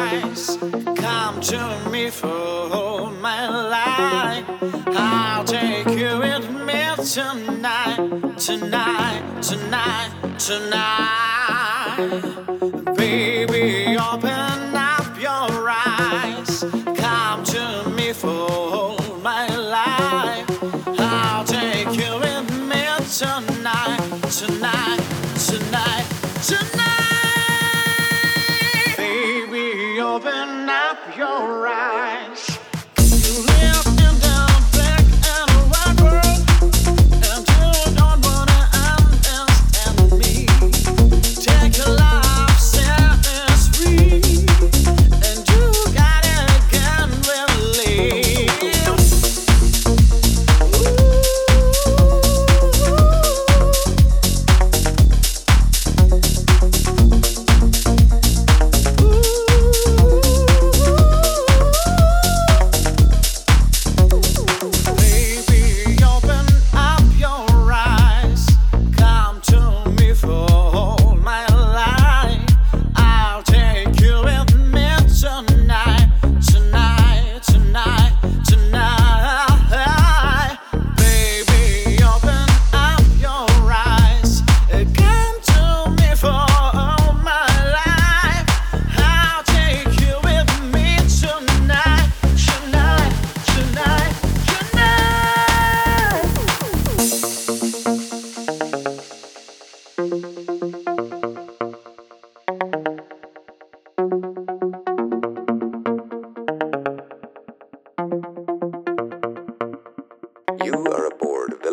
eyes. Come to me for all my life. I'll take you with me tonight, tonight, tonight, tonight. Baby, open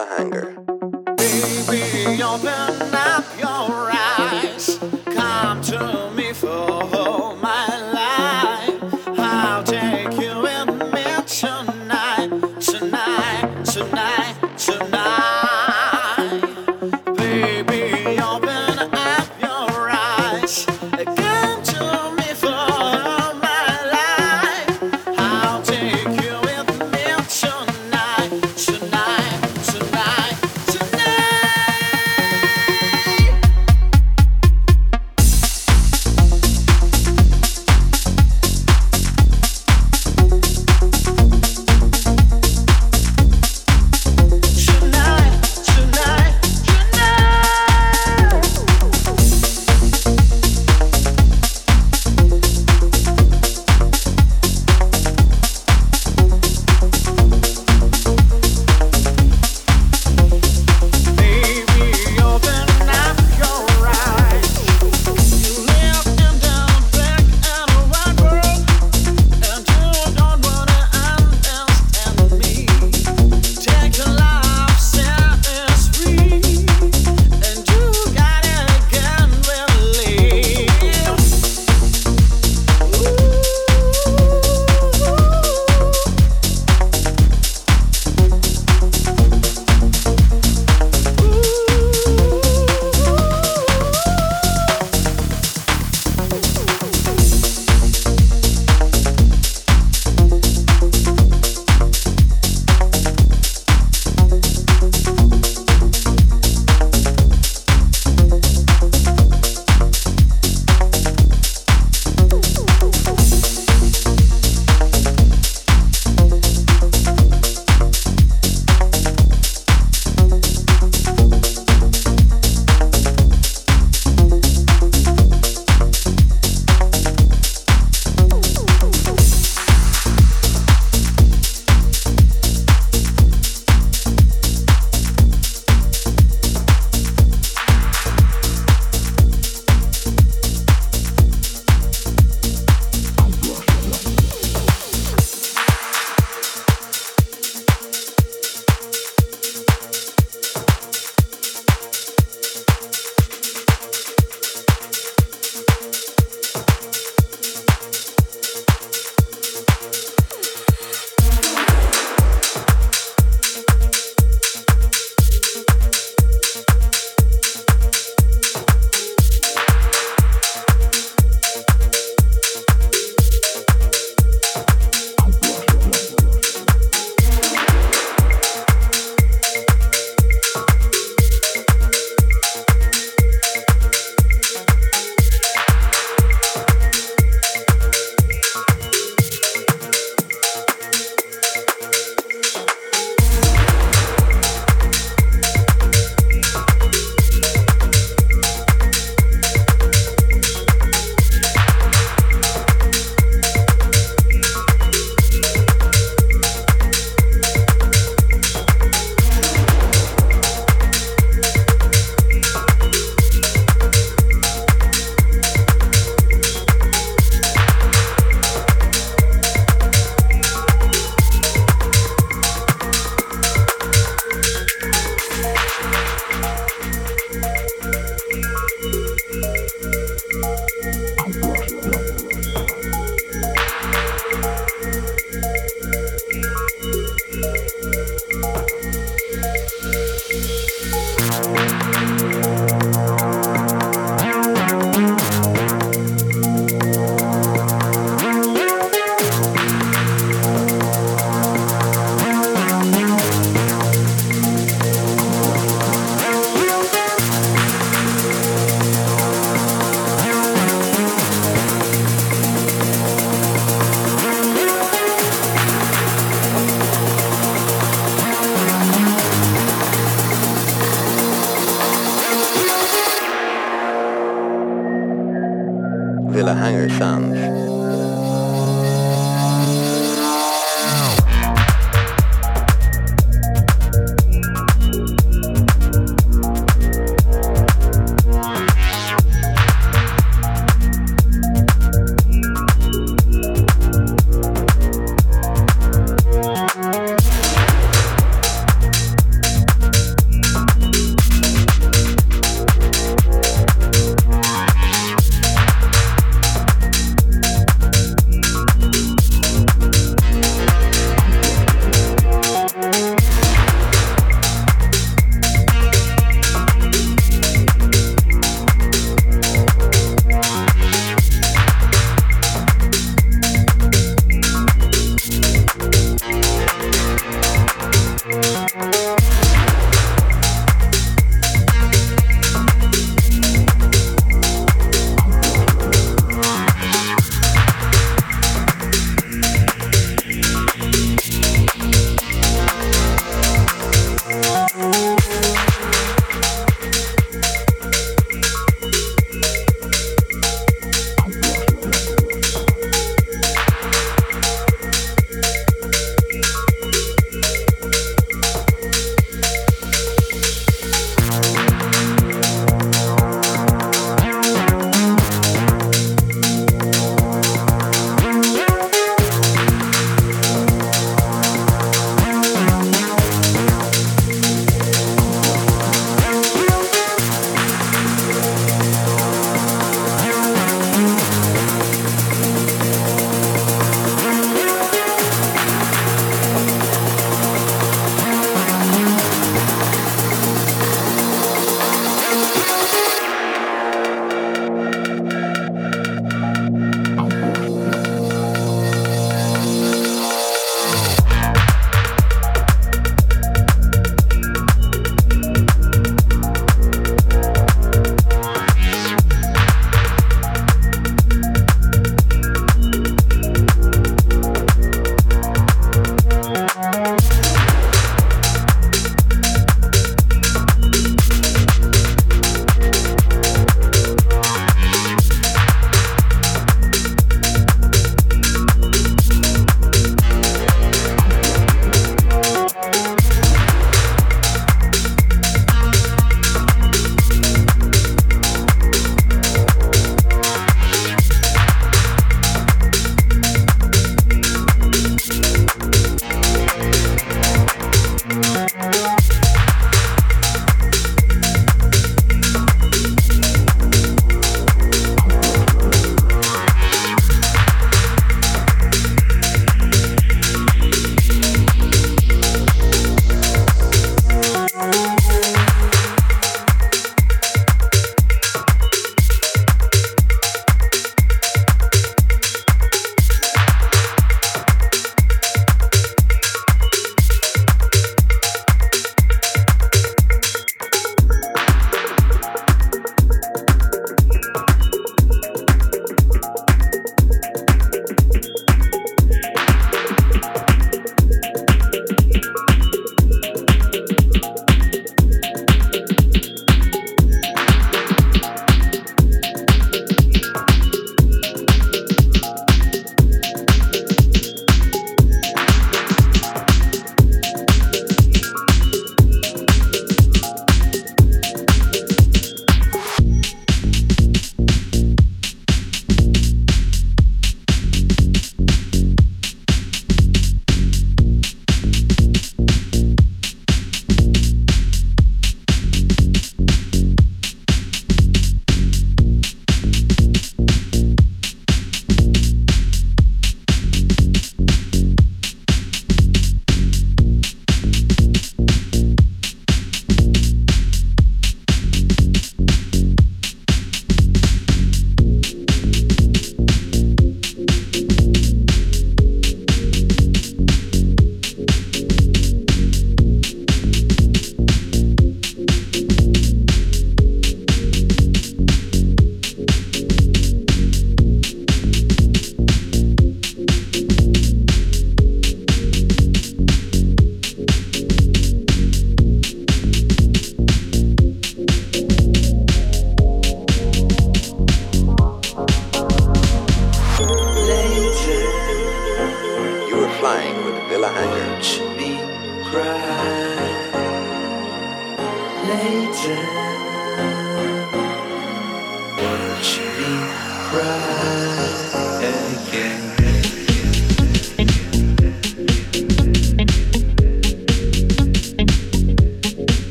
the hunger.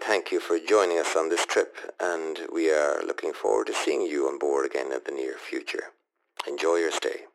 Thank you for joining us on this trip, and we are looking forward to seeing you on board again in the near future. Enjoy your stay.